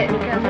técnicas né?